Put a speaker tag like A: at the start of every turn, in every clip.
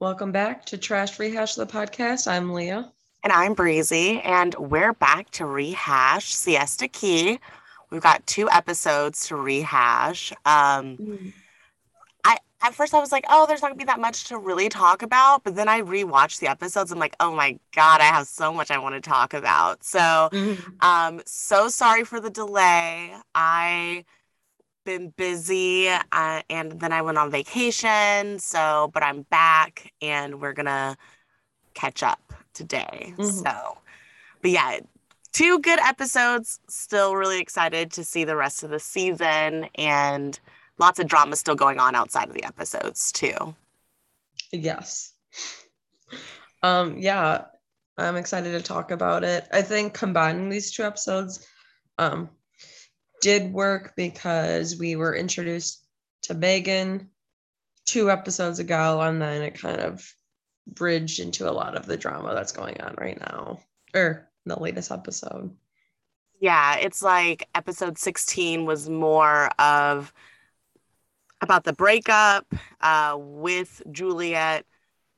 A: Welcome back to Trash Rehash the podcast. I'm Leah.
B: And I'm Breezy, and we're back to rehash Siesta Key. We've got two episodes to rehash. Um, mm. I at first I was like, oh, there's not gonna be that much to really talk about, but then I rewatched the episodes. I'm like, oh my god, I have so much I want to talk about. So, mm. um, so sorry for the delay. I been busy uh, and then I went on vacation. So, but I'm back and we're going to catch up today. Mm-hmm. So, but yeah, two good episodes. Still really excited to see the rest of the season and lots of drama still going on outside of the episodes too.
A: Yes. Um, yeah, I'm excited to talk about it. I think combining these two episodes, um, did work because we were introduced to Megan two episodes ago, and then it kind of bridged into a lot of the drama that's going on right now, or the latest episode.
B: Yeah, it's like episode 16 was more of about the breakup uh, with Juliet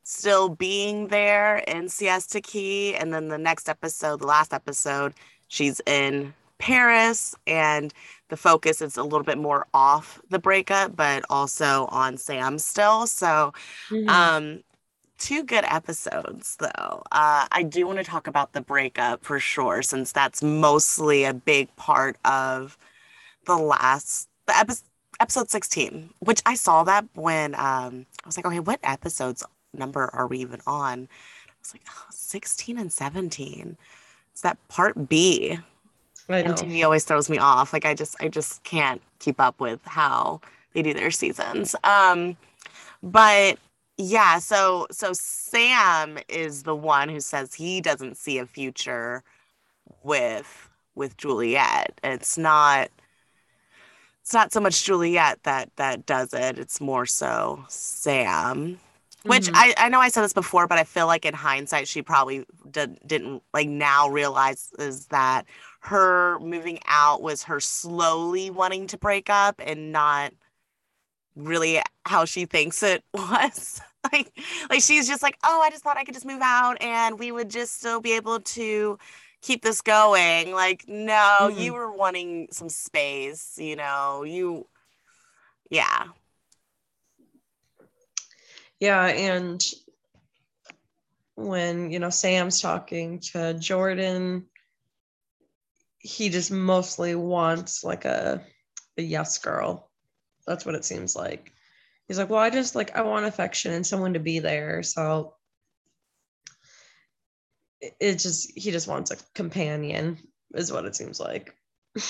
B: still being there in Siesta Key. And then the next episode, the last episode, she's in Paris, and the focus is a little bit more off the breakup, but also on Sam still. So, mm-hmm. um, two good episodes though. Uh, I do want to talk about the breakup for sure, since that's mostly a big part of the last the episode episode 16 which i saw that when um i was like okay what episodes number are we even on i was like oh, 16 and 17 it's that part b and TV always throws me off. Like I just I just can't keep up with how they do their seasons. Um, but yeah, so so Sam is the one who says he doesn't see a future with with Juliet. It's not it's not so much Juliet that that does it. It's more so Sam. Which mm-hmm. I, I know I said this before, but I feel like in hindsight, she probably did, didn't like now realizes that her moving out was her slowly wanting to break up and not really how she thinks it was. like like she's just like, "Oh, I just thought I could just move out and we would just still be able to keep this going." Like, no, mm-hmm. you were wanting some space, you know. You yeah.
A: Yeah, and when, you know, Sam's talking to Jordan he just mostly wants like a a yes girl. That's what it seems like. He's like, well, I just like I want affection and someone to be there. So it just he just wants a companion, is what it seems like.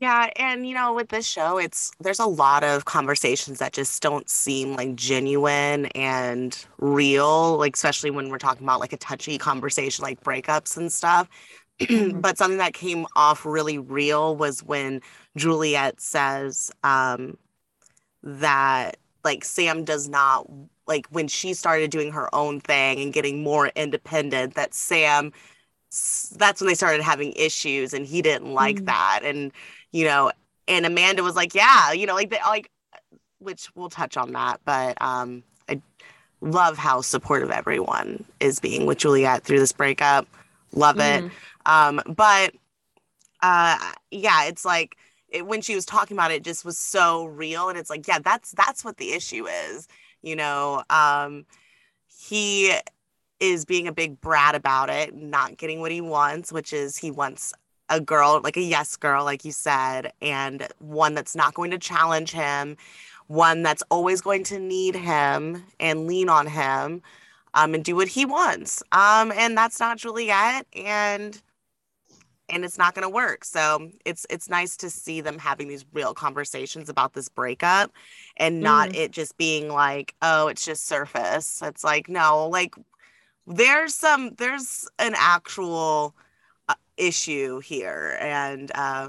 B: Yeah, and you know, with this show, it's there's a lot of conversations that just don't seem like genuine and real, like especially when we're talking about like a touchy conversation like breakups and stuff. Mm-hmm. but something that came off really real was when Juliet says um, that like Sam does not like when she started doing her own thing and getting more independent that Sam that's when they started having issues and he didn't like mm-hmm. that and you know and Amanda was like yeah you know like they like which we'll touch on that but um I love how supportive everyone is being with Juliet through this breakup love mm-hmm. it um, but uh, yeah, it's like it, when she was talking about it, it, just was so real, and it's like, yeah, that's that's what the issue is. You know, um, he is being a big brat about it, not getting what he wants, which is he wants a girl, like a yes girl, like you said, and one that's not going to challenge him, one that's always going to need him and lean on him um, and do what he wants. Um, and that's not Juliet. And and it's not going to work. So it's it's nice to see them having these real conversations about this breakup and not mm. it just being like, oh, it's just surface. It's like, no, like there's some there's an actual uh, issue here and uh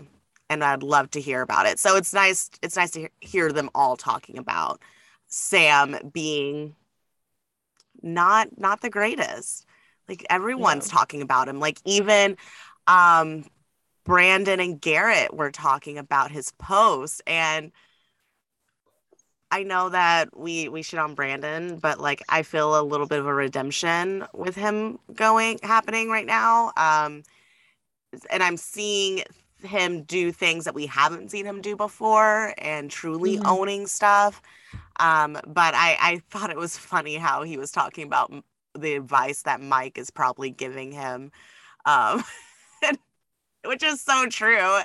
B: and I'd love to hear about it. So it's nice it's nice to hear them all talking about Sam being not not the greatest. Like everyone's talking about him. Like even um, Brandon and Garrett were talking about his post and I know that we we shit on Brandon, but like I feel a little bit of a redemption with him going happening right now. Um, and I'm seeing him do things that we haven't seen him do before and truly mm-hmm. owning stuff. Um, but I I thought it was funny how he was talking about the advice that Mike is probably giving him. Um, which is so true.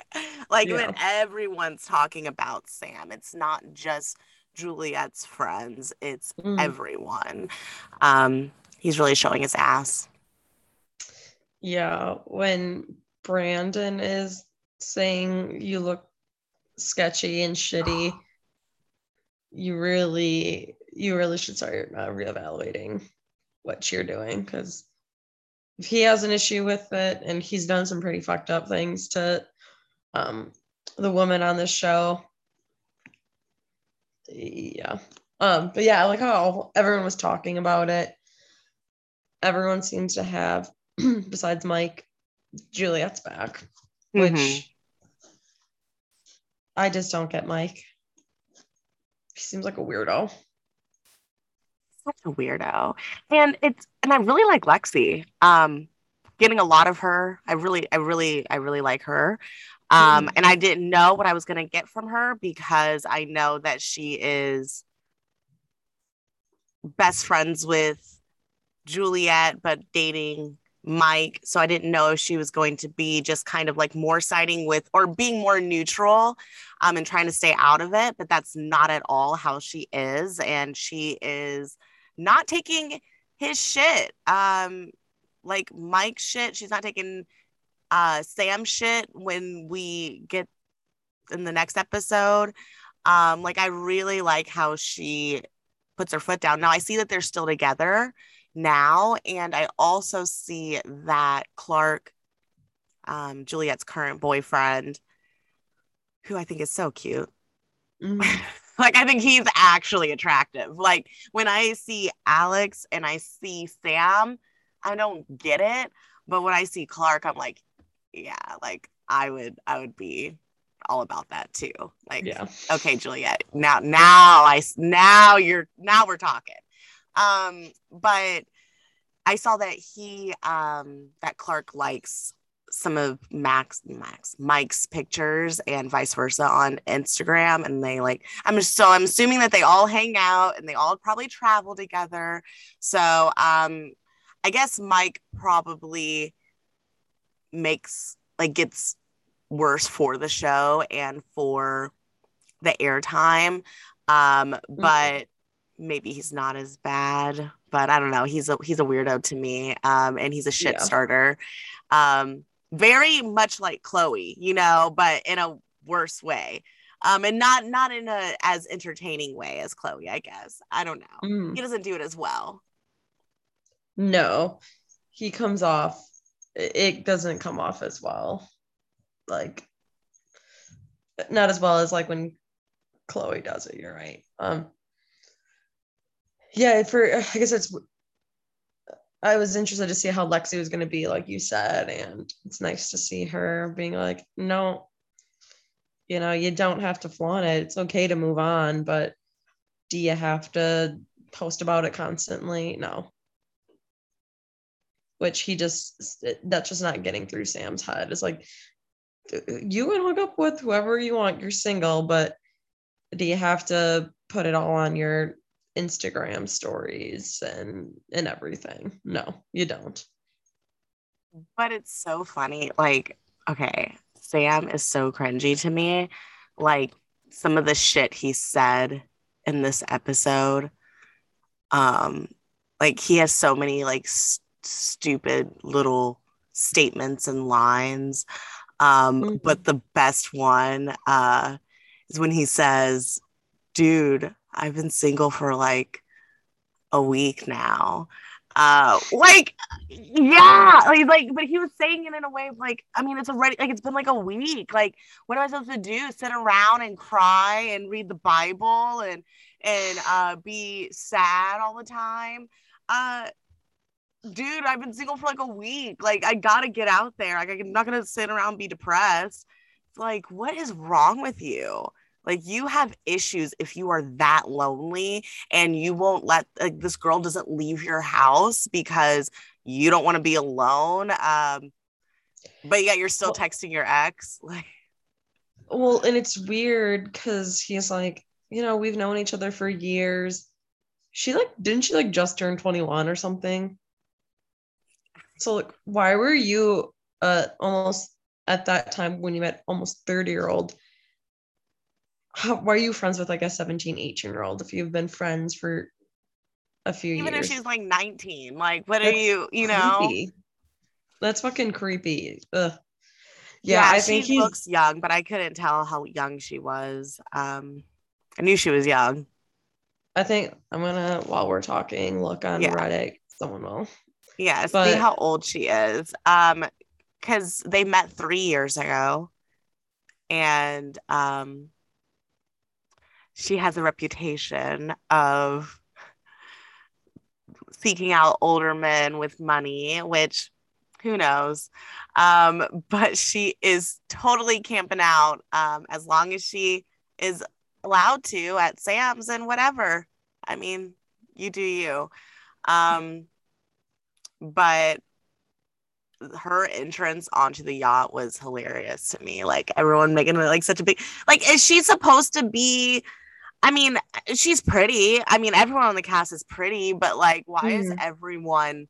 B: Like yeah. when everyone's talking about Sam, it's not just Juliet's friends, it's mm. everyone. Um, he's really showing his ass.
A: Yeah, when Brandon is saying you look sketchy and shitty, you really you really should start uh, reevaluating what you're doing because if he has an issue with it and he's done some pretty fucked up things to um, the woman on this show. Yeah. Um but yeah like how everyone was talking about it. Everyone seems to have besides mike juliet's back which mm-hmm. i just don't get mike. He seems like a weirdo
B: such a weirdo and it's and i really like lexi um getting a lot of her i really i really i really like her um, mm-hmm. and I didn't know what I was going to get from her because I know that she is best friends with Juliet, but dating Mike. So I didn't know if she was going to be just kind of like more siding with or being more neutral um, and trying to stay out of it. But that's not at all how she is. And she is not taking his shit. Um, like Mike shit. She's not taking uh, Sam shit when we get in the next episode. Um, like I really like how she puts her foot down. Now I see that they're still together now, and I also see that Clark, um, Juliet's current boyfriend, who I think is so cute. Mm. like I think he's actually attractive. Like when I see Alex and I see Sam, I don't get it. But when I see Clark, I'm like, yeah, like I would I would be all about that too. Like, yeah. okay, Juliet, now now I now you're now we're talking. Um, but I saw that he um that Clark likes some of Max Max Mike's pictures and vice versa on Instagram and they like I'm just so I'm assuming that they all hang out and they all probably travel together. So um I guess Mike probably makes like gets worse for the show and for the airtime. Um, mm-hmm. but maybe he's not as bad. But I don't know. He's a he's a weirdo to me. Um, and he's a shit yeah. starter. Um, very much like Chloe, you know, but in a worse way. Um, and not not in a as entertaining way as Chloe, I guess. I don't know. Mm. He doesn't do it as well.
A: No, he comes off it doesn't come off as well. Like not as well as like when Chloe does it, you're right. Um yeah, for I guess it's I was interested to see how Lexi was gonna be, like you said, and it's nice to see her being like, no, you know, you don't have to flaunt it. It's okay to move on, but do you have to post about it constantly? No which he just that's just not getting through Sam's head. It's like you can hook up with whoever you want. You're single, but do you have to put it all on your Instagram stories and and everything? No, you don't.
B: But it's so funny. Like, okay, Sam is so cringy to me. Like some of the shit he said in this episode. Um, like he has so many like st- stupid little statements and lines. Um, mm-hmm. But the best one uh, is when he says, Dude, I've been single for like a week now. Uh, like, yeah, like, like, but he was saying it in a way of like, I mean, it's already like it's been like a week. Like, what am I supposed to do? Sit around and cry and read the Bible and and uh, be sad all the time? Uh, dude, I've been single for like a week. Like, I gotta get out there. Like, I'm not gonna sit around be depressed. Like, what is wrong with you? Like you have issues if you are that lonely and you won't let like this girl doesn't leave your house because you don't want to be alone. Um, but yet you're still
A: Well-
B: texting your ex. Like
A: Well, and it's weird because he's like, you know, we've known each other for years. She like, didn't she like just turn 21 or something? So like, why were you uh almost at that time when you met almost 30 year old? How, why are you friends with like a 17, 18 year old if you've been friends for a few years?
B: even
A: years?
B: if she's like 19, like what are
A: That's
B: you, you know?
A: Creepy. That's fucking creepy. Ugh. Yeah, I think
B: she looks young, but I couldn't tell how young she was. Um, I knew she was young.
A: I think I'm gonna while we're talking, look on
B: Yeah.
A: Reddit. Someone will.
B: Yeah, see how old she is. Um, because they met three years ago, and um, she has a reputation of seeking out older men with money, which who knows. Um, but she is totally camping out um, as long as she is allowed to at Sam's and whatever. I mean, you do you. Um, but her entrance onto the yacht was hilarious to me. Like everyone making like such a big like is she supposed to be I mean, she's pretty. I mean, everyone on the cast is pretty, but like why is
A: Mhm.
B: everyone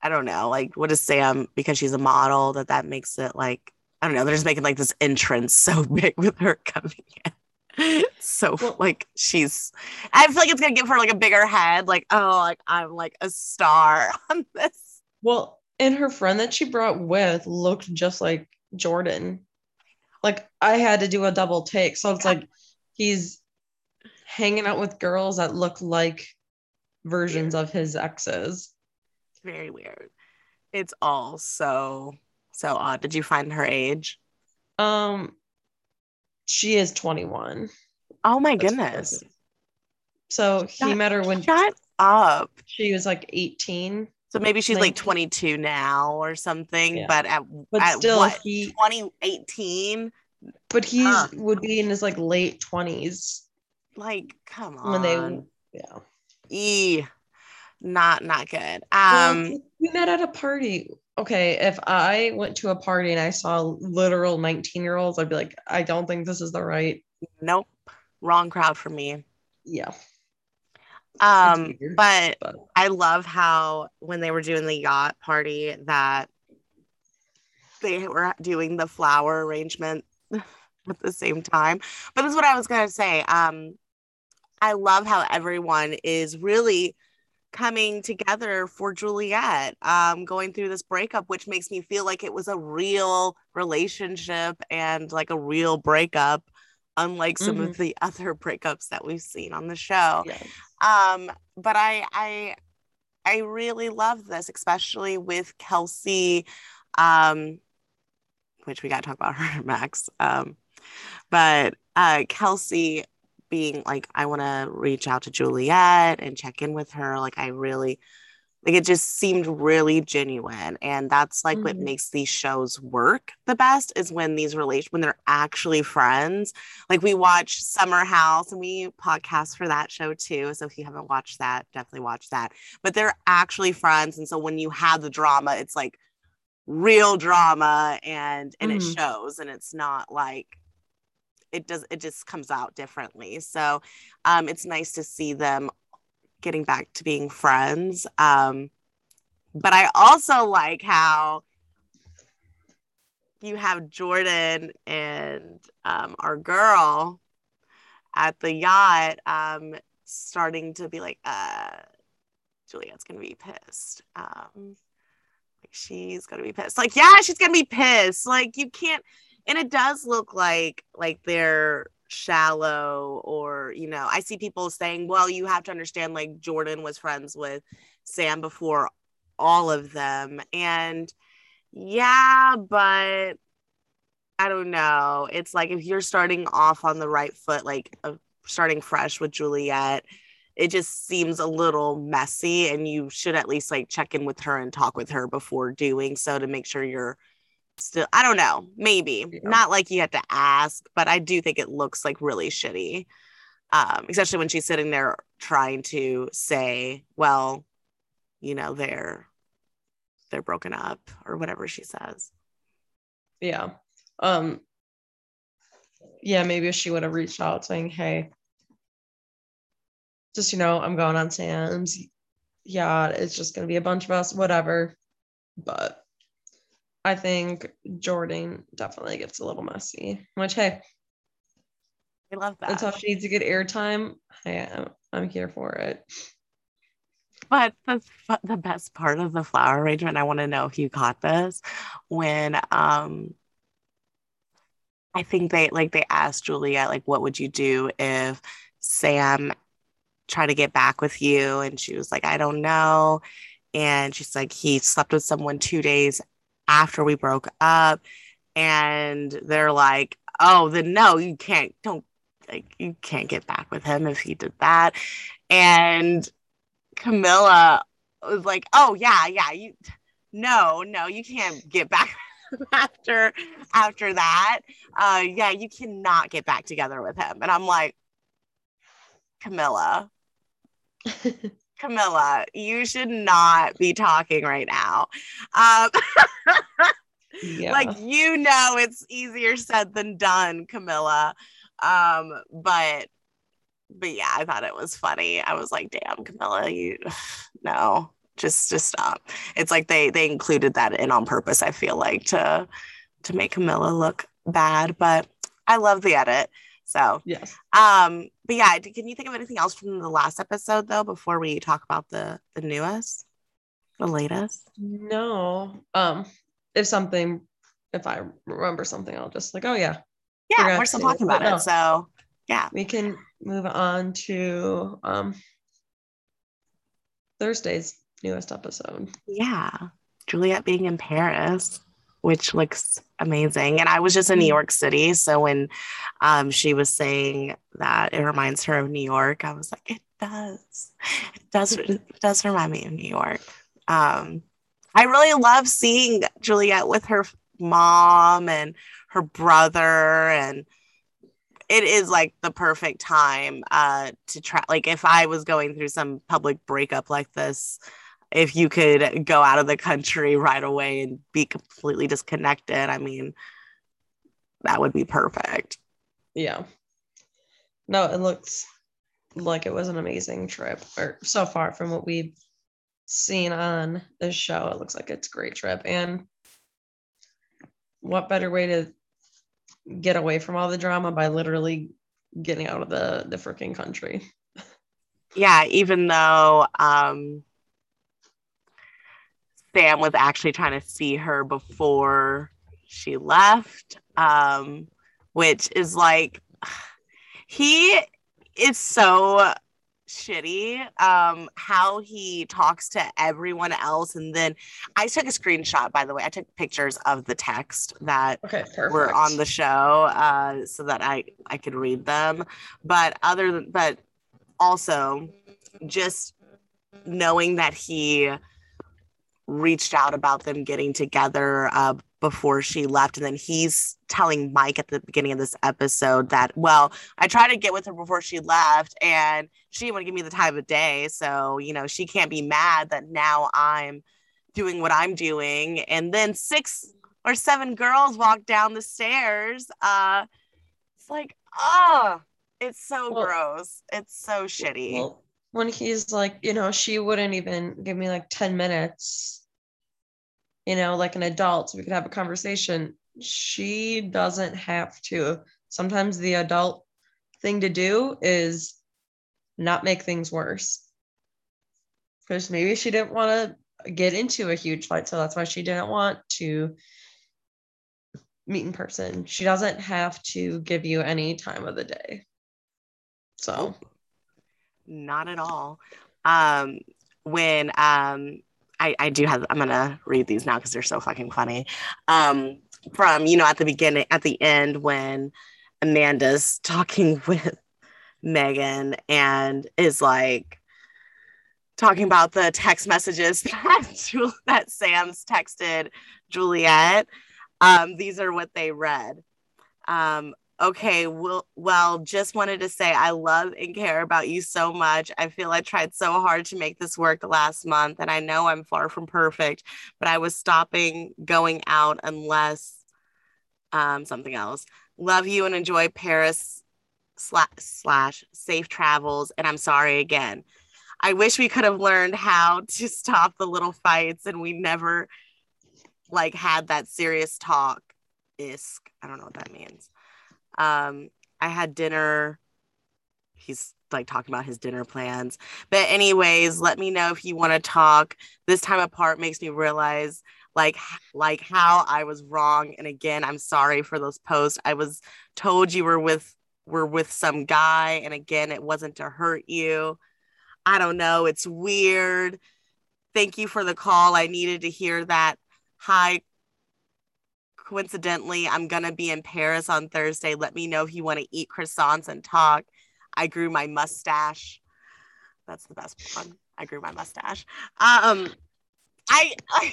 B: I don't know, like what is Sam because she's a model that that makes it like I don't know, they're just making like this entrance so big with her coming in. So
A: Well-
B: like she's I feel like it's gonna give her like a bigger head, like, oh, like I'm like a star on this.
A: Well, and her friend that she brought with looked just like Jordan. Like I had to do a double take. So it's like he's hanging out with girls that look like versions of his exes.
B: very weird. It's all so so odd. Did you find her age?
A: Um she is 21.
B: Oh my
A: That's
B: goodness.
A: perfect. So he met her when
B: Shut up.
A: she was like 18.
B: So maybe she's like 22 now or something,
A: Yeah.
B: but at,
A: But
B: at
A: still
B: what?
A: he
B: 2018?
A: But he
B: Huh.
A: would be in his like late 20s
B: Like, come on.
A: when they yeah.
B: E. Not not good.
A: Well,
B: Um
A: we met at a party. Okay, if I went to a party and I saw literal 19 year olds, I'd be like, I don't think this is the right.
B: nope. Wrong crowd for me.
A: Yeah.
B: Um
A: weird,
B: but
A: But
B: I love how when they were doing the yacht party that they were doing the flower arrangement at the same time. But that's what I was gonna say. Um, I love how everyone is really coming together for Juliet, um, going through this breakup, which makes me feel like it was a real relationship and like a real breakup, unlike some of the other breakups that we've seen on the show
A: yeah.
B: um but i i i really love this especially with kelsey um which we got to talk about her max um but uh kelsey being like i want to reach out to juliet and check in with her like i really like it just seemed really genuine and that's like what
A: Mhm.
B: makes these shows work the best is when these relation when they're actually friends like we watch Summer House and we podcast for that show too. So if you haven't watched that, definitely watch that. But they're actually friends. And so when you have the drama, it's like real drama and and it
A: Mhm.
B: shows and it's not like it does it just comes out differently. So um it's nice to see them getting back to being friends. Um but I also like how you have Jordan and um, our girl at the yacht um, starting to be like, uh, Juliet's gonna be pissed. Um, she's gonna be pissed. Like, yeah, she's gonna be pissed. Like, you can't. And it does look like like they're shallow, or you know, I see people saying, well, you have to understand, like Jordan was friends with Sam before all of them, and yeah, but I don't know. It's like if you're starting off on the right foot, like uh, starting fresh with Juliet, it just seems a little messy, and you should at least like check in with her and talk with her before doing so to make sure you're still I don't know, maybe. Yeah. Not like you have to ask, but I do think it looks like really shitty. Um, especially when she's sitting there trying to say, well, you know, they're they're broken up or whatever she says.
A: Yeah. Um yeah, maybe if she would have reached out saying, Hey, just you know, I'm going on Sam's. Yeah, it's just gonna be a bunch of us, whatever. But I think Jordan definitely gets a little messy. Which hey,
B: I love that.
A: That's how she needs to get airtime. Hey, I'm, I'm here for it.
B: But the the best part of the flower arrangement, I want to know if you caught this when um I think they like they asked Juliette like what would you do if Sam tried to get back with you and she was like I don't know. And she's like he slept with someone 2 days after we broke up. And they're like oh then no you can't don't like you can't get back with him if he did that. And camilla was like oh yeah yeah you no no you can't get back after after that. Uh yeah you cannot get back together with him. And i'm like camilla Camilla, you should not be talking right now. Um, yeah. Like, you know, it's easier said than done, Camilla. Um, but, but yeah, I thought it was funny. I was like, damn, Camilla, you, no, just, just stop. It's like they, they included that in on purpose, I feel like, to, to make Camilla look bad, but I love the edit. So
A: yes.
B: Um, but yeah, can you think of anything else from the last episode though before we talk about the the newest, the latest?
A: No. Um, if something, if I remember something, I'll just like, oh yeah.
B: Yeah, we're still talking about it. No. So yeah,
A: we can move on to um Thursday's newest episode.
B: Yeah, Juliette being in Paris which looks amazing. And I was just in New mm-hmm. York City. So when um, she was saying that it reminds her of New York, I was like, it does. It does, it does remind me of New York. Um, I really love seeing Juliette with her mom and her brother and it is like the perfect time uh to try like if i was going through some public breakup like this if you could go out of the country right away and be completely disconnected, I mean, that would be perfect.
A: Yeah. No, it looks like it was an amazing trip, or so far from what we've seen on this show. It looks like it's a great trip. And what better way to get away from all the drama by literally getting out of the the freaking country?
B: Yeah, even though um Sam was actually trying to see her before she left, um, which is like, he is so shitty um how he talks to everyone else. And then i took a screenshot by the way i took pictures of the text that
A: okay,
B: were on the show uh so that i i could read them. But other than but also just knowing that he reached out about them getting together uh, before she left. And then he's telling Mike at the beginning of this episode that, well, I tried to get with her before she left and she didn't want to give me the time of day. So, you know, she can't be mad that now I'm doing what I'm doing. And then six or seven girls walk down the stairs. Uh, it's like, oh, it's so well, gross. It's so shitty. Well,
A: when he's like, you know, she wouldn't even give me like 10 minutes, you know, like an adult, we could have a conversation. She doesn't have to. Sometimes the adult thing to do is not make things worse. Because maybe she didn't want to get into a huge fight, so that's why she didn't want to meet in person. She doesn't have to give you any time of the day. So
B: not at all. Um, when um, I, I do have, I'm gonna read these now because they're so fucking funny. Um, from you know at the beginning, at the end when Amanda's talking with Megan and is like talking about the text messages that, that Sam's texted Juliette. Um, these are what they read. Um, okay, well, well, just wanted to say I love and care about you so much. I feel I tried so hard to make this work last month, and I know I'm far from perfect, but I was stopping going out unless um, something else. Love you and enjoy Paris slash, slash safe travels. And I'm sorry again. I wish we could have learned how to stop the little fights and we never like had that serious talk. Isk. I don't know what that means. Um, I had dinner. He's like talking about his dinner plans. But anyways, let me know if you want to talk. This time apart makes me realize like like how I was wrong. And again, I'm sorry for those posts. I was told you were with were with some guy, and again, it wasn't to hurt you. I don't know. It's weird. Thank you for the call. I needed to hear that. Hi. Coincidentally, I'm gonna be in Paris on Thursday. Let me know if you want to eat croissants and talk. I grew my mustache. That's the best one. I grew my mustache. Um, I, I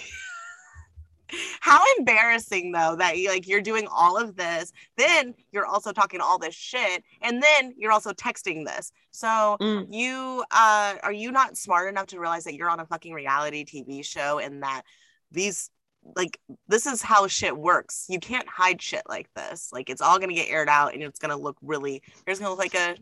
B: how embarrassing though that you like you're doing all of this then you're also talking all this shit and then you're also texting this so mm. you uh are you not smart enough to realize that you're on a fucking reality tv show and that these like this is how shit works you can't hide shit like this like it's all gonna get aired out and it's gonna look really you're gonna look like a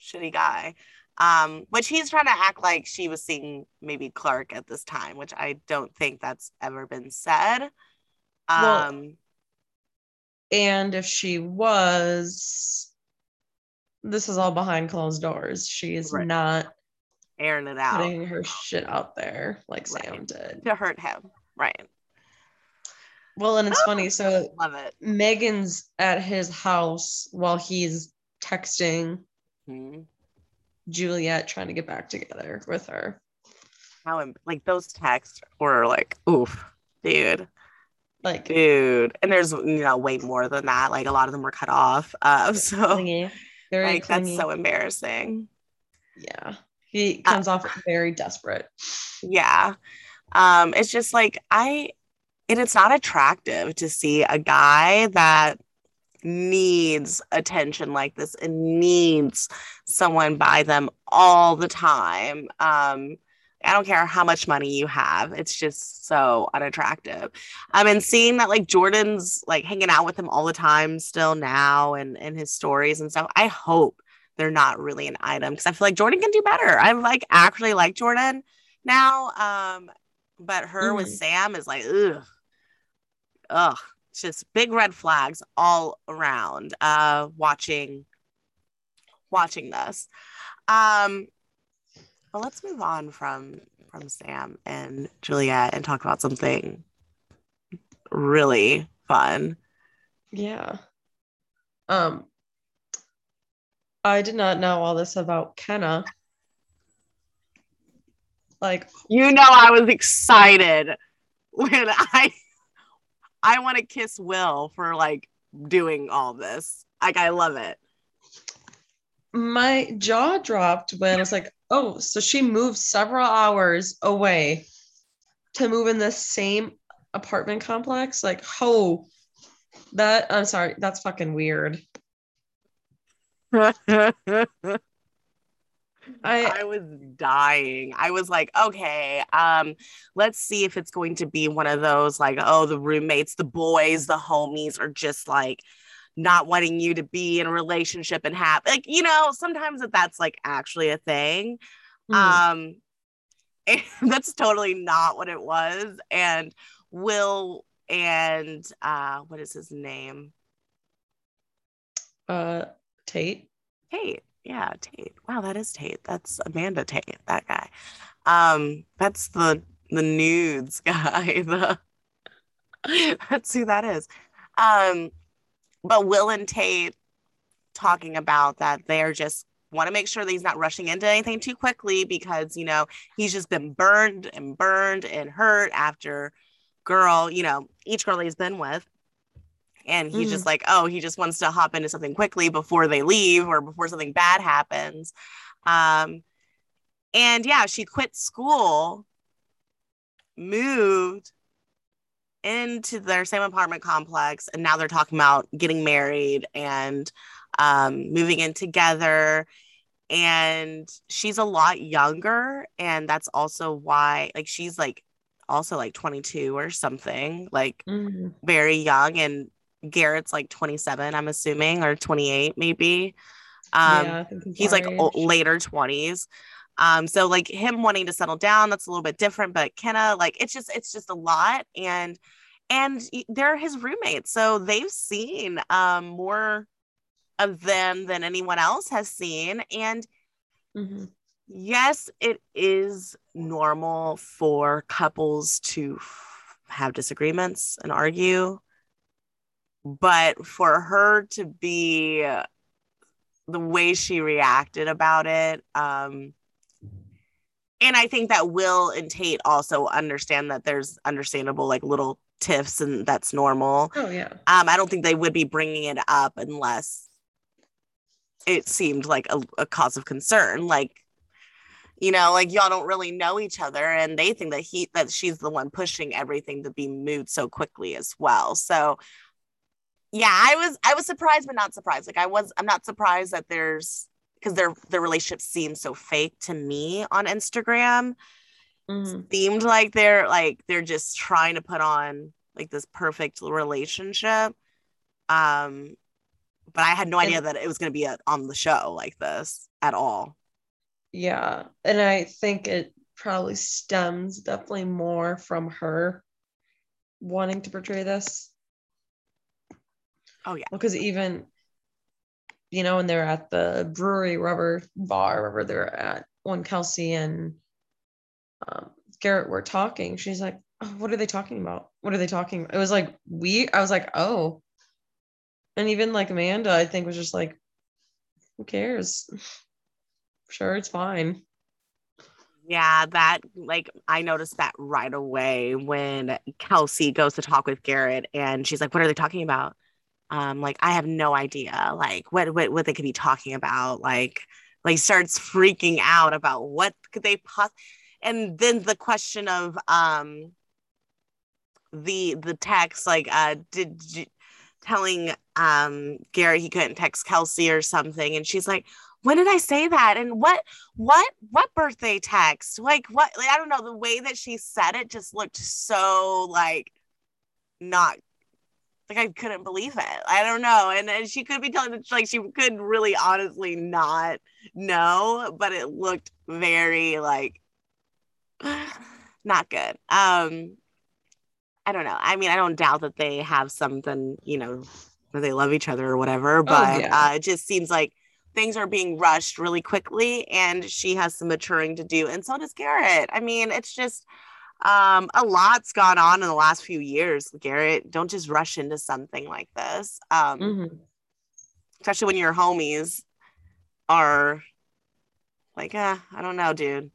B: shitty guy um, which he's trying to act like she was seeing maybe Clark at this time, which I don't think that's ever been said. Um, well,
A: and if she was, this is all behind closed doors. She is right. not
B: airing it out,
A: putting her shit out there like right. Sam did
B: to hurt him. Right.
A: Well, and it's oh, funny. So
B: love it.
A: Megan's at his house while he's texting. Mm-hmm. Juliet trying to get back together with her.
B: How like those texts were like, oof, dude.
A: Like
B: dude. And there's you know way more than that. Like a lot of them were cut off. Uh so clingy. very like clingy. that's so embarrassing.
A: Yeah. He comes uh, off very desperate.
B: Yeah. Um, it's just like I and it's not attractive to see a guy that needs attention like this and needs someone by them all the time. Um, I don't care how much money you have. It's just so unattractive. I mean, seeing that like Jordan's like hanging out with him all the time still now and and his stories and stuff. I hope they're not really an item because I feel like Jordan can do better. I like actually like Jordan now. Um, but her mm. with Sam is like, ugh, ugh just big red flags all around uh watching watching this. Um well let's move on from from sam and juliet and talk about something really fun.
A: Yeah. Um i did not know all this about kenna. Like
B: you know i was excited when i I want to kiss Will for like doing all this. Like I love it.
A: My jaw dropped when I was like, oh, so she moved several hours away to move in the same apartment complex. Like, oh, that I'm sorry, that's fucking weird.
B: I, I was dying. I was like, okay, um, let's see if it's going to be one of those like, oh, the roommates, the boys, the homies are just like not wanting you to be in a relationship and have like, you know, sometimes that that's like actually a thing. Mm. Um, that's totally not what it was. And Will and uh, what is his name?
A: Uh, Tate.
B: Tate yeah, Tate. Wow, that is Tate. That's Amanda Tate, that guy. Um, that's the the nudes guy. The that's who that is. Um, but Will and Tate talking about that they're just want to make sure that he's not rushing into anything too quickly because you know he's just been burned and burned and hurt after girl, you know, each girl he's been with and he's mm-hmm. just like oh he just wants to hop into something quickly before they leave or before something bad happens um and yeah she quit school moved into their same apartment complex and now they're talking about getting married and um, moving in together and she's a lot younger and that's also why like she's like also like 22 or something like mm-hmm. very young and garrett's like 27 i'm assuming or 28 maybe um yeah, he's like later 20s um so like him wanting to settle down that's a little bit different but kenna like it's just it's just a lot and and they're his roommates so they've seen um more of them than anyone else has seen. And mm-hmm. yes, it is normal for couples to have disagreements and argue. But for her to be the way she reacted about it, um, and I think that Will and Tate also understand that there's understandable like little tiffs and that's normal.
A: Oh yeah.
B: Um, I don't think they would be bringing it up unless it seemed like a, a cause of concern like you know like y'all don't really know each other and they think that he that she's the one pushing everything to be moved so quickly as well so yeah i was i was surprised but not surprised like i was i'm not surprised that there's because their their relationship seems so fake to me on instagram mm-hmm. seemed like they're like they're just trying to put on like this perfect relationship um but I had no idea and, that it was going to be a, on the show like this at all.
A: Yeah. And I think it probably stems definitely more from her wanting to portray this.
B: Oh, yeah.
A: Because even, you know, when they're at the brewery, rubber bar, wherever they're at, when Kelsey and um, Garrett were talking, she's like, oh, what are they talking about? What are they talking about? It was like, we, I was like, oh, and even like Amanda, I think was just like, who cares? sure, it's fine.
B: Yeah, that like I noticed that right away when Kelsey goes to talk with Garrett and she's like, What are they talking about? Um, like I have no idea, like what what what they could be talking about. Like, like starts freaking out about what could they pos and then the question of um the the text like uh did, did telling um Gary he couldn't text Kelsey or something. And she's like, when did I say that? And what what what birthday text? Like what like, I don't know. The way that she said it just looked so like not like I couldn't believe it. I don't know. And, and she could be telling like she could really honestly not know, but it looked very like not good. Um I don't know. I mean, I don't doubt that they have something, you know, that they love each other or whatever, oh, but oh, yeah. uh, it just seems like things are being rushed really quickly and she has some maturing to do. And so does Garrett. I mean, it's just um, a lot's gone on in the last few years, Garrett. Don't just rush into something like this. Um, mm-hmm. Especially when your homies are like, eh, I don't know, dude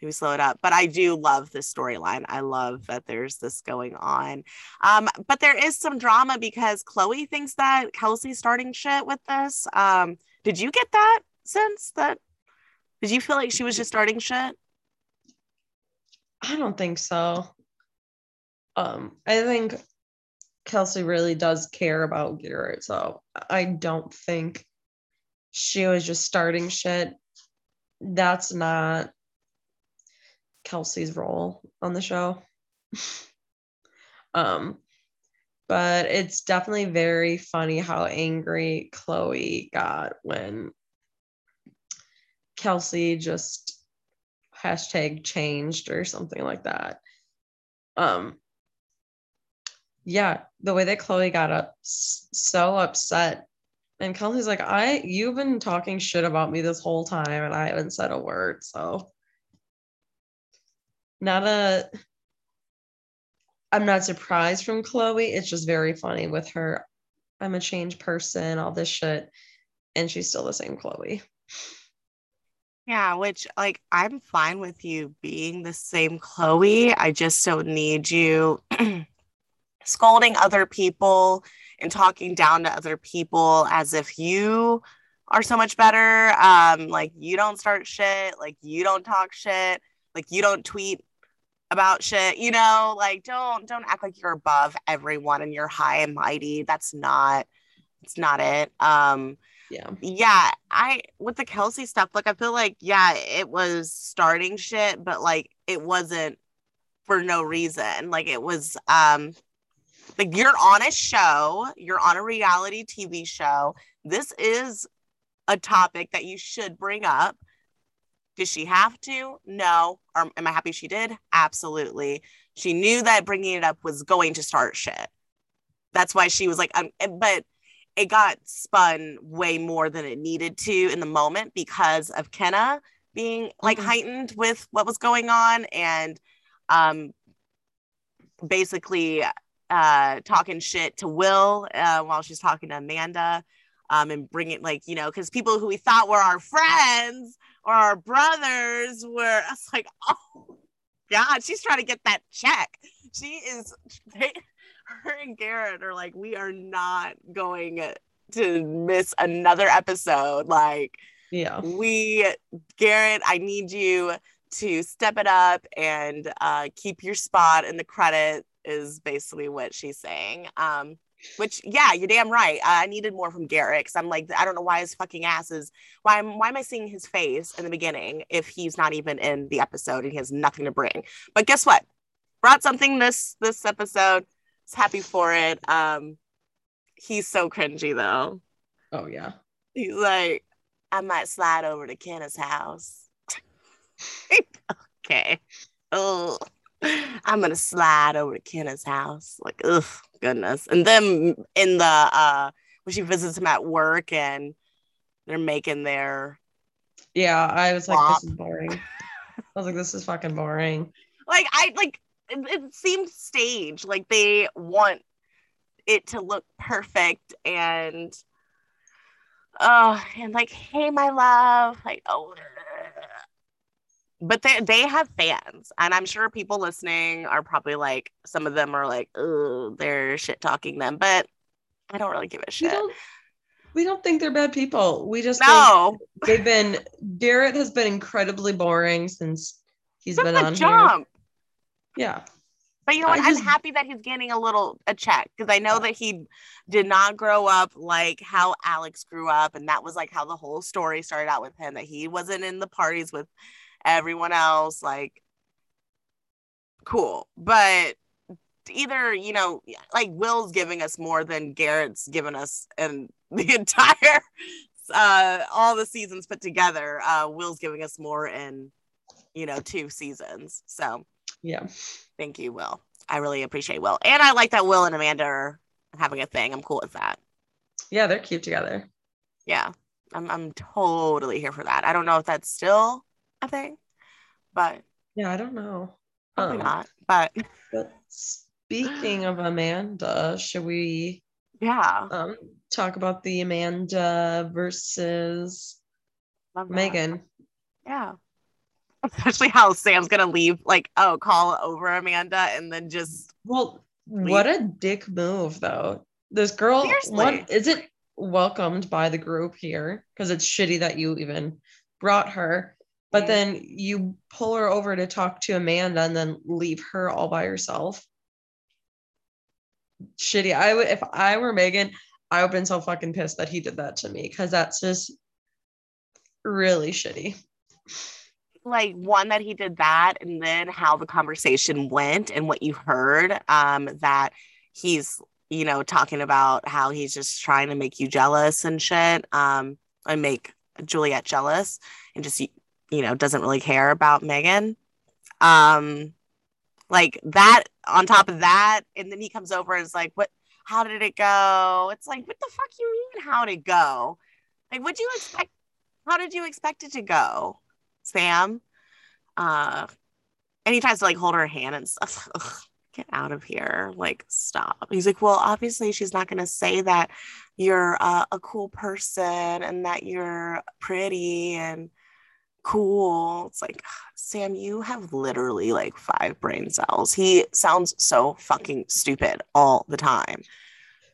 B: maybe slow it up. But I do love this storyline. I love that there's this going on. Um, but there is some drama because Chloe thinks that Kelsey's starting shit with this. Um, did you get that sense that did you feel like she was just starting shit?
A: I don't think so. Um, I think Kelsey really does care about Garrett, so I don't think she was just starting shit. That's not Kelsey's role on the show. um, but it's definitely very funny how angry Chloe got when Kelsey just hashtag changed or something like that. Um, yeah, the way that Chloe got up so upset. And Kelsey's like, I you've been talking shit about me this whole time and I haven't said a word. So not a I'm not surprised from Chloe. It's just very funny with her. I'm a changed person, all this shit. And she's still the same Chloe.
B: Yeah, which like I'm fine with you being the same Chloe. I just don't need you scolding other people and talking down to other people as if you are so much better. Um, like you don't start shit, like you don't talk shit, like you don't tweet about shit, you know, like don't don't act like you're above everyone and you're high and mighty. That's not it's not it. Um
A: yeah.
B: Yeah, I with the Kelsey stuff, like I feel like yeah, it was starting shit, but like it wasn't for no reason. Like it was um like you're on a show, you're on a reality TV show. This is a topic that you should bring up. Did she have to? No. Or am I happy she did? Absolutely. She knew that bringing it up was going to start shit. That's why she was like, um, but it got spun way more than it needed to in the moment because of Kenna being like mm-hmm. heightened with what was going on and um basically uh talking shit to Will uh, while she's talking to Amanda um and bringing like you know because people who we thought were our friends or our brothers were I was like oh god she's trying to get that check she is her and Garrett are like, we are not going to miss another episode. Like,
A: yeah,
B: we, Garrett, I need you to step it up and uh, keep your spot in the credit, is basically what she's saying. Um, which, yeah, you're damn right. I needed more from Garrett because I'm like, I don't know why his fucking ass is. Why am why am I seeing his face in the beginning if he's not even in the episode and he has nothing to bring? But guess what? Brought something this this episode happy for it. Um, he's so cringy though.
A: Oh yeah.
B: He's like, I might slide over to Kenna's house. okay. Oh, I'm gonna slide over to Kenna's house. Like, ugh, goodness. And then in the uh when she visits him at work and they're making their
A: Yeah, I was like, this is boring. I was like, this is fucking boring.
B: Like I like it, seemed staged like they want it to look perfect and oh and like hey my love like oh but they they have fans and i'm sure people listening are probably like some of them are like oh they're shit talking them but i don't really give a shit.
A: we don't, we don't think they're bad people. We just
B: no.
A: they've been garrett has been incredibly boring since he's From been on jump. Yeah
B: but you know what? Just, I'm happy that he's getting a little a check because I know that he did not grow up like how Alex grew up, and that was like how the whole story started out with him. That he wasn't in the parties with everyone else. Like, cool, but either you know, like Will's giving us more than Garrett's given us, and the entire uh all the seasons put together. Uh Will's giving us more in you know two seasons. So
A: yeah.
B: Thank you, Will. I really appreciate Will. And I like that Will and Amanda are having a thing. I'm cool with that.
A: Yeah, they're cute together.
B: Yeah. I'm I'm totally here for that. I don't know if that's still a thing, but
A: yeah, I don't know.
B: Probably um, not. But
A: but speaking of Amanda, should we
B: yeah
A: um talk about the Amanda versus Megan?
B: Yeah especially how Sam's gonna leave, like, oh, call over Amanda and then just
A: well, leave. what a dick move though. This girl one isn't welcomed by the group here because it's shitty that you even brought her. But then you pull her over to talk to Amanda and then leave her all by herself. Shitty. I would if I were Megan, I would have been so fucking pissed that he did that to me because that's just really shitty
B: like one that he did that and then how the conversation went and what you heard um that he's you know talking about how he's just trying to make you jealous and shit um and make Juliette jealous and just you know doesn't really care about Megan. Um like that on top of that and then he comes over and is like what how did it go? It's like what the fuck you mean how did it go? Like what do you expect how did you expect it to go Sam. Uh, and he tries to like hold her hand and stuff. Ugh, get out of here. Like, stop. He's like, well, obviously she's not going to say that you're uh, a cool person and that you're pretty and cool. It's like, Sam, you have literally like five brain cells. He sounds so fucking stupid all the time.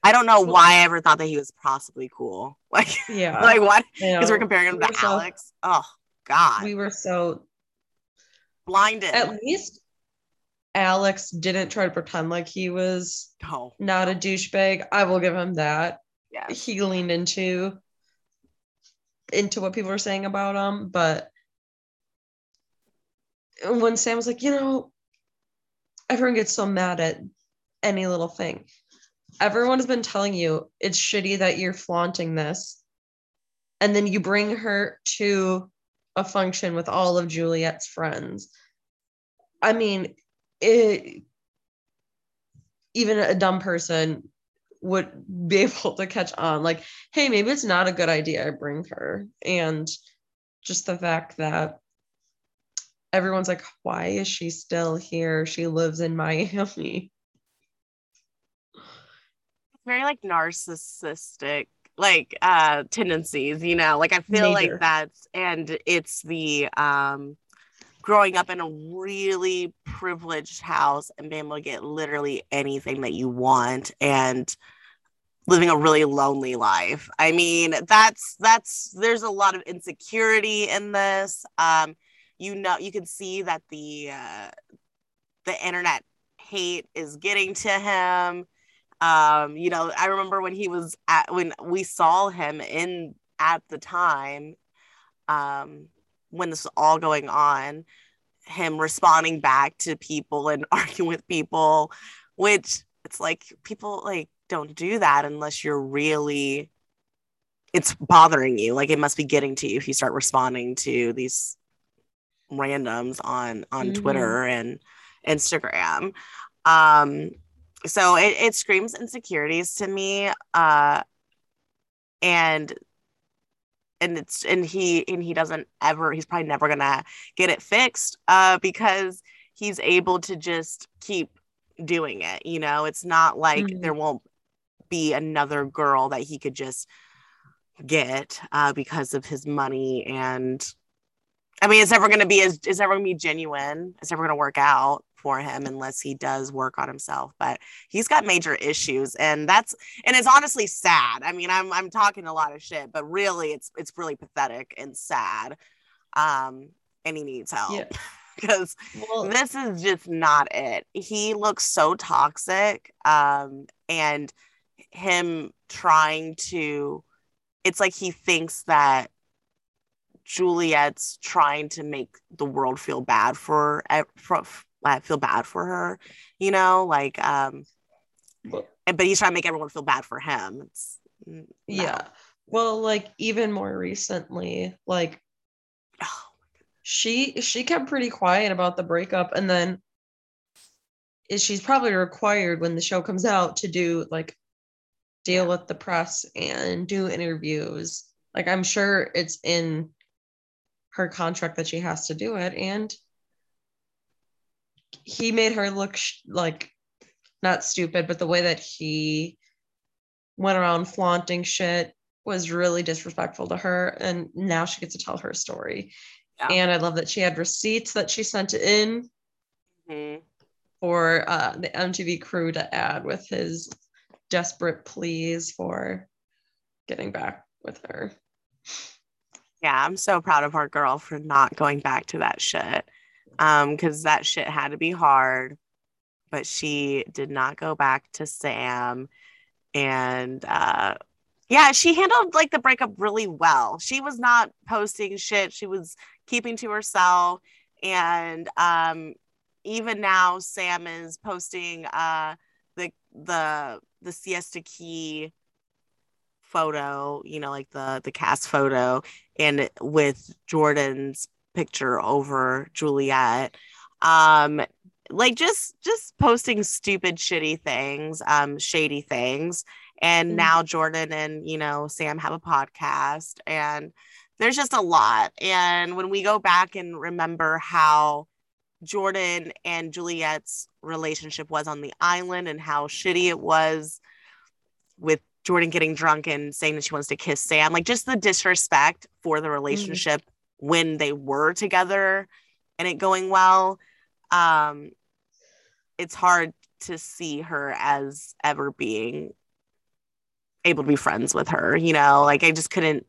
B: I don't know why I ever thought that he was possibly cool. Like,
A: yeah,
B: like what? Because we're comparing him to Alex. oh, God.
A: We were so
B: blinded.
A: At least Alex didn't try to pretend like he was
B: No.
A: not a douchebag. I will give him that.
B: Yeah.
A: He leaned into into what people were saying about him, but when Sam was like, you know, everyone gets so mad at any little thing. Everyone has been telling you it's shitty that you're flaunting this. And then you bring her to a function with all of Juliette's friends. I mean, it, even a dumb person would be able to catch on like hey maybe it's not a good idea i bring her. And just the fact that everyone's like why is she still here? She lives in miami.
B: Very like narcissistic like uh tendencies you know like i feel like that's and it's the um growing up in a really privileged house and being able to get literally anything that you want and living a really lonely life. I mean that's that's there's a lot of insecurity in this. Um you know you can see that the uh the internet hate is getting to him um you know i remember when he was at when we saw him in at the time um when this was all going on him responding back to people and arguing with people which it's like people like don't do that unless you're really it's bothering you like it must be getting to you if you start responding to these randoms on on
A: Mhm.
B: twitter and instagram um so it, it screams insecurities to me uh and and it's and he and he doesn't ever he's probably never gonna get it fixed uh because he's able to just keep doing it you know? It's not like
A: Mhm.
B: there won't be another girl that he could just get uh because of his money and i mean it's never gonna be as it's never gonna be genuine. It's never gonna work out for him unless he does work on himself but he's got major issues and that's and it's honestly sad i mean i'm i'm talking a lot of shit but really it's it's really pathetic and sad um and he needs help
A: Yeah.
B: because
A: well
B: this is just not it he looks so toxic um and him trying to it's like he thinks that Juliette's trying to make the world feel bad for, e, for uh, feel bad for her, you know, like um
A: well,
B: but he's trying to make everyone feel bad for him. It's mm, no.
A: yeah well like even more recently like
B: Oh,
A: she she kept pretty quiet about the breakup and then is she's probably required when the show comes out to do like deal with the press and do interviews like i'm sure it's in her contract that she has to do it and he made her look sh- like not stupid but the way that he went around flaunting shit was really disrespectful to her and now she gets to tell her story
B: Yeah.
A: and i love that she had receipts that she sent in
B: mhm.
A: for uh, the mtv crew to add with his desperate pleas for getting back with her
B: Yeah, I'm so proud of our girl for not going back to that shit. Um, because that shit had to be hard, but she did not go back to Sam. And uh yeah, she handled like the breakup really well. She was not posting shit, she was keeping to herself. And um even now Sam is posting uh the the the siesta key photo, you know, like the the cast photo and with Jordan's picture over Juliette. Um like just just posting stupid shitty things, um shady things. And
A: Mhm.
B: now Jordan and, you know, Sam have a podcast and there's just a lot. And when we go back and remember how Jordan and Juliette's relationship was on the island and how shitty it was with Jordan getting drunk and saying that she wants to kiss Sam, like just the disrespect for the relationship when they were together and it going well. Um, it's hard to see her as ever being able to be friends with her, you know, like I just couldn't,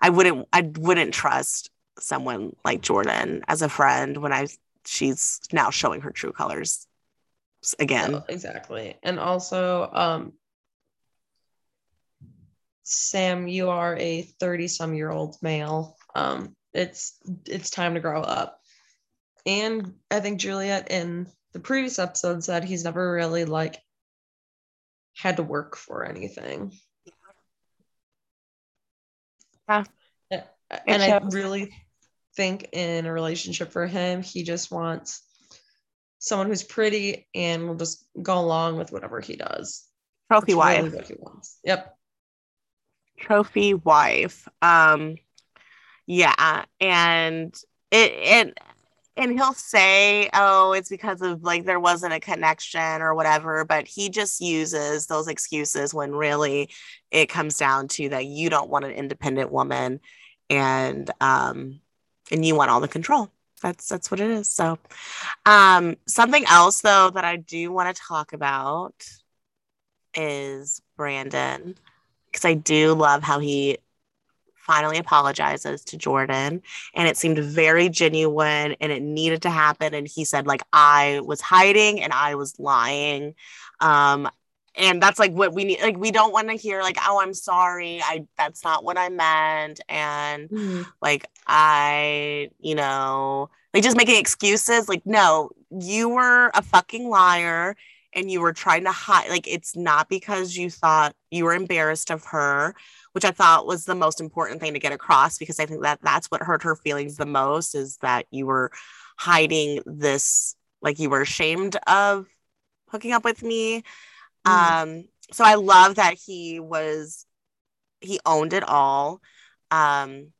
B: I wouldn't, I wouldn't trust someone like Jordan as a friend when I, she's now showing her true colors again.
A: No, exactly. And also, um, Sam, you are a 30 some year old male. Um, it's it's time to grow up. And I think Juliette in the previous episode said he's never really like had to work for anything.
B: Yeah.
A: And I really think in a relationship for him, he just wants someone who's pretty and will just go along with whatever he does.
B: Trophy
A: That's
B: wife.
A: really what he wants. Yep.
B: Trophy wife. Um yeah, and it and and he'll say, "Oh, it's because of like there wasn't a connection or whatever," but he just uses those excuses when really it comes down to that you don't want an independent woman and um and you want all the control. That's that's what it is. So, um something else though that I do want to talk about is Brandon because I do love how he finally apologizes to Jordan and it seemed very genuine and it needed to happen and he said like I was hiding and I was lying um and that's like what we need like we don't want to hear like oh I'm sorry I that's not what I meant and
A: Mhm.
B: like I you know like just making excuses like no you were a fucking liar and you were trying to hide like it's not because you thought you were embarrassed of her which i thought was the most important thing to get across because i think that that's what hurt her feelings the most is that you were hiding this like you were ashamed of hooking up with me
A: Mhm.
B: um so i love that he was he owned it all um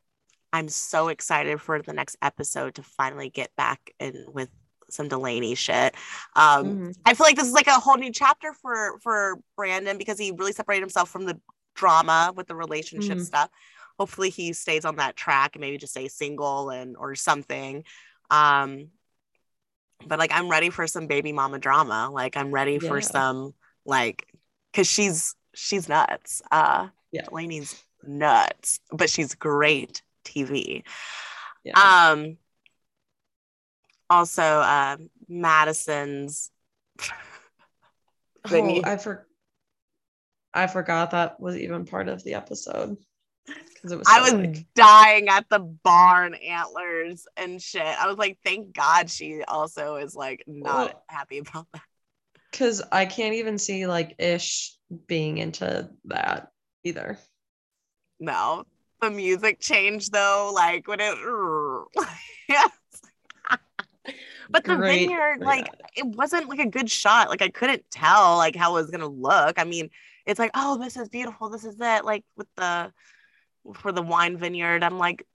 B: i'm so excited for the next episode to finally get back in with some delaney shit um
A: Mhm.
B: I feel like this is like a whole new chapter for for Brandon because he really separated himself from the drama with the relationship
A: Mhm.
B: stuff. Hopefully he stays on that track and maybe just stay single and or something. Um but like I'm ready for some baby mama drama. Like I'm ready for some like cuz she's she's nuts. Uh
A: Yeah.
B: Delaney's nuts, but she's great TV.
A: Yeah.
B: Um also uh Madisson's
A: oh, I for I forgot that was even part of the episode because it was.
B: I was
A: like-
B: dying at the barn antlers and shit. I was like, thank God she also is like not
A: Well-
B: happy about that.
A: because I can't even see like Ish being into that either.
B: No, the music changed though, like when it, yes. but the
A: Great
B: vineyard, like
A: that.
B: it wasn't like a good shot. Like I couldn't tell like how it was gonna look. I mean, it's like, oh, this is beautiful. This is it. Like with the for the wine vineyard, I'm like,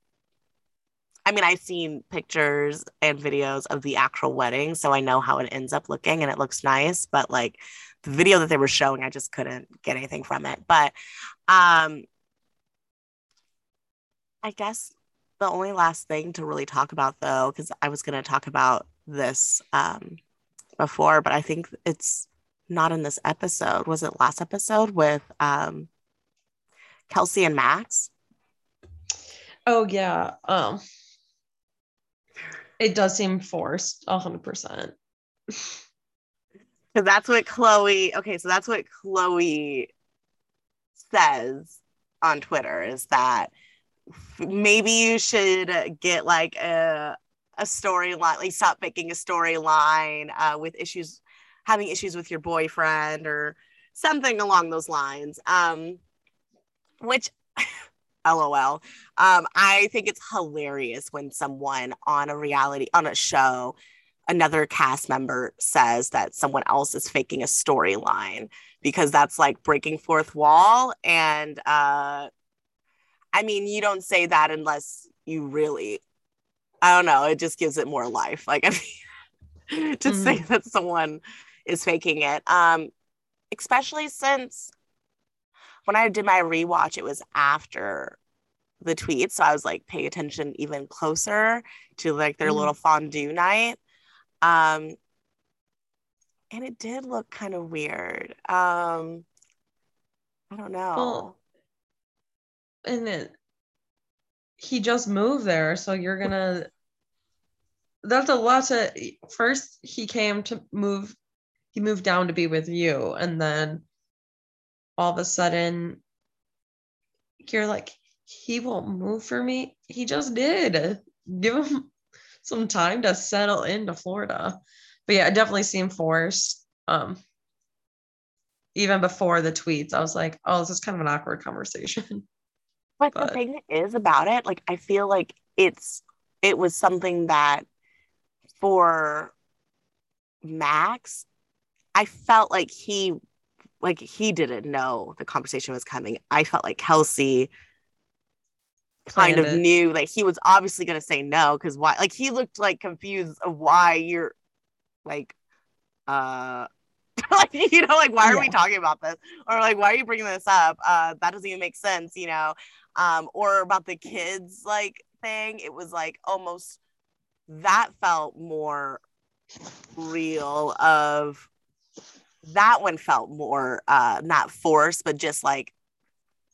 B: I mean, I've seen pictures and videos of the actual wedding, so I know how it ends up looking and it looks nice. But like the video that they were showing, I just couldn't get anything from it. But um I guess the only last thing to really talk about though, because I was gonna talk about this um before, but I think it's not in this episode. Was it last episode with um Kelsey and Max?
A: Oh yeah. Um. It does seem forced, a hundred percent.
B: Because that's what Chloe, okay, so that's what Chloe says on Twitter is that maybe you should get like a, a storyline, like stop making a storyline uh, with issues, having issues with your boyfriend or something along those lines. Um, which, lol, um, I think it's hilarious when someone on a reality, on a show, another cast member says that someone else is faking a storyline because that's like breaking fourth wall and uh i mean you don't say that unless you really i don't know it just gives it more life like i mean to say that someone is faking it um especially since when i did my rewatch it was after the tweet so i was like paying attention even closer to like their
A: Mhm.
B: little fondue night um and it did look kind of weird um i don't know
A: Well, and it, he just moved there, so you're gonna. That's a lot to. First, he came to move. He moved down to be with you and then all of a sudden you're like he won't move for me? He just did. Give him some time to settle into florida. But yeah it definitely seemed forced. Um even before the tweets i was like oh this is kind of an awkward conversation.
B: But, but the thing is about it like i feel like it's it was something that for max i felt like he like he didn't know the conversation was coming. I felt like Kelsey kind of knew like he was obviously going to say no because why like he looked like confused of why you're like uh like you know like why are yeah. we talking about this? Or like why are you bringing this up? Uh that doesn't even make sense you know? Um or about the kids like thing. It was like almost that felt more real of that one felt more uh not forced but just like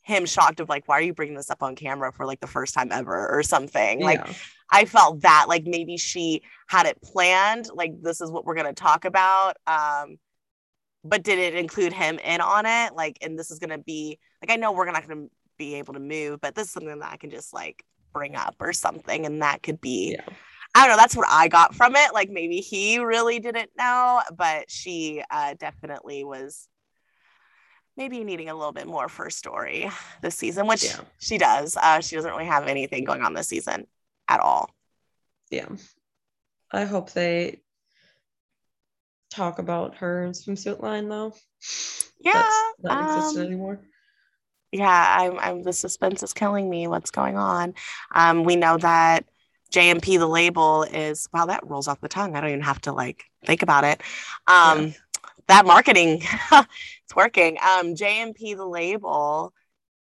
B: him shocked of like why are you bringing this up on camera for like the first time ever or something yeah. like i felt that like maybe she had it planned like this is what we're going to talk about um but did it include him in on it like and this is going to be like i know we're not going to be able to move but this is something that i can just like bring up or something and that could be yeah. I don't know. That's what I got from it. Like maybe he really didn't know, but she uh, definitely was maybe needing a little bit more for story this season, which yeah. she does. Uh, she doesn't really have anything going on this season at all.
A: Yeah. I hope they talk about her swimsuit line though.
B: Yeah. That's not um, existed anymore. Yeah, I'm, I'm the suspense is killing me. What's going on? Um, we know that JMP, the label is, wow, that rolls off the tongue. I don't even have to like think about it. Um, yeah. That marketing, it's working. Um, JMP, the label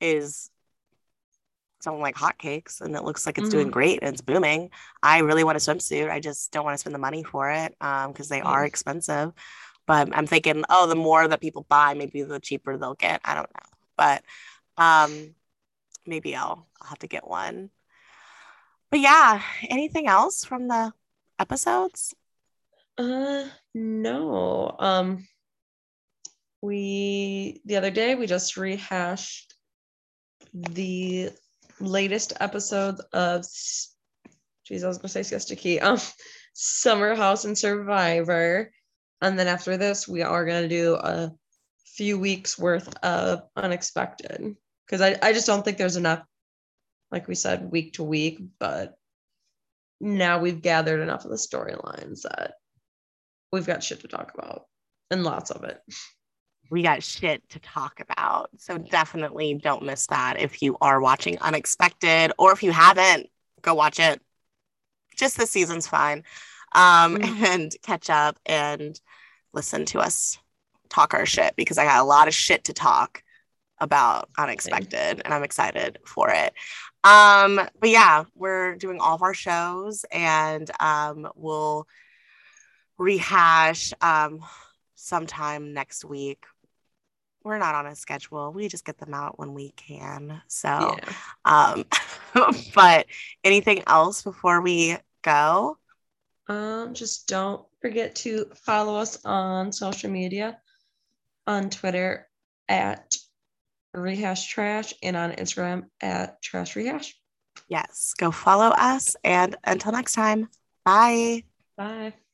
B: is something like hotcakes and it looks like it's mm-hmm. doing great and it's booming. I really want a swimsuit. I just don't want to spend the money for it because um, they are expensive. But I'm thinking, oh, the more that people buy, maybe the cheaper they'll get. I don't know. But um, maybe I'll, I'll have to get one but yeah, anything else from the episodes?
A: Uh no. Um we the other day we just rehashed the latest episodes of geez, I was gonna say Siesta Key. Um Summer House and Survivor. And then after this, we are gonna do a few weeks worth of unexpected. Because I, I just don't think there's enough like we said, week to week, but now we've gathered enough of the storylines that we've got shit to talk about and lots of it.
B: We got shit to talk about. So definitely don't miss that if you are watching Unexpected or if you haven't, go watch it. Just this season's fine. Um, mm-hmm. and catch up and listen to us talk our shit because I got a lot of shit to talk about Unexpected and I'm excited for it. Um, but yeah, we're doing all of our shows and um, we'll rehash um, sometime next week. We're not on a schedule. We just get them out when we can. So, yeah. um, but anything else before we go?
A: Um, just don't forget to follow us on social media on Twitter at rehash trash and on Instagram at trash rehash.
B: Yes, go follow us. And until next time, bye.
A: Bye.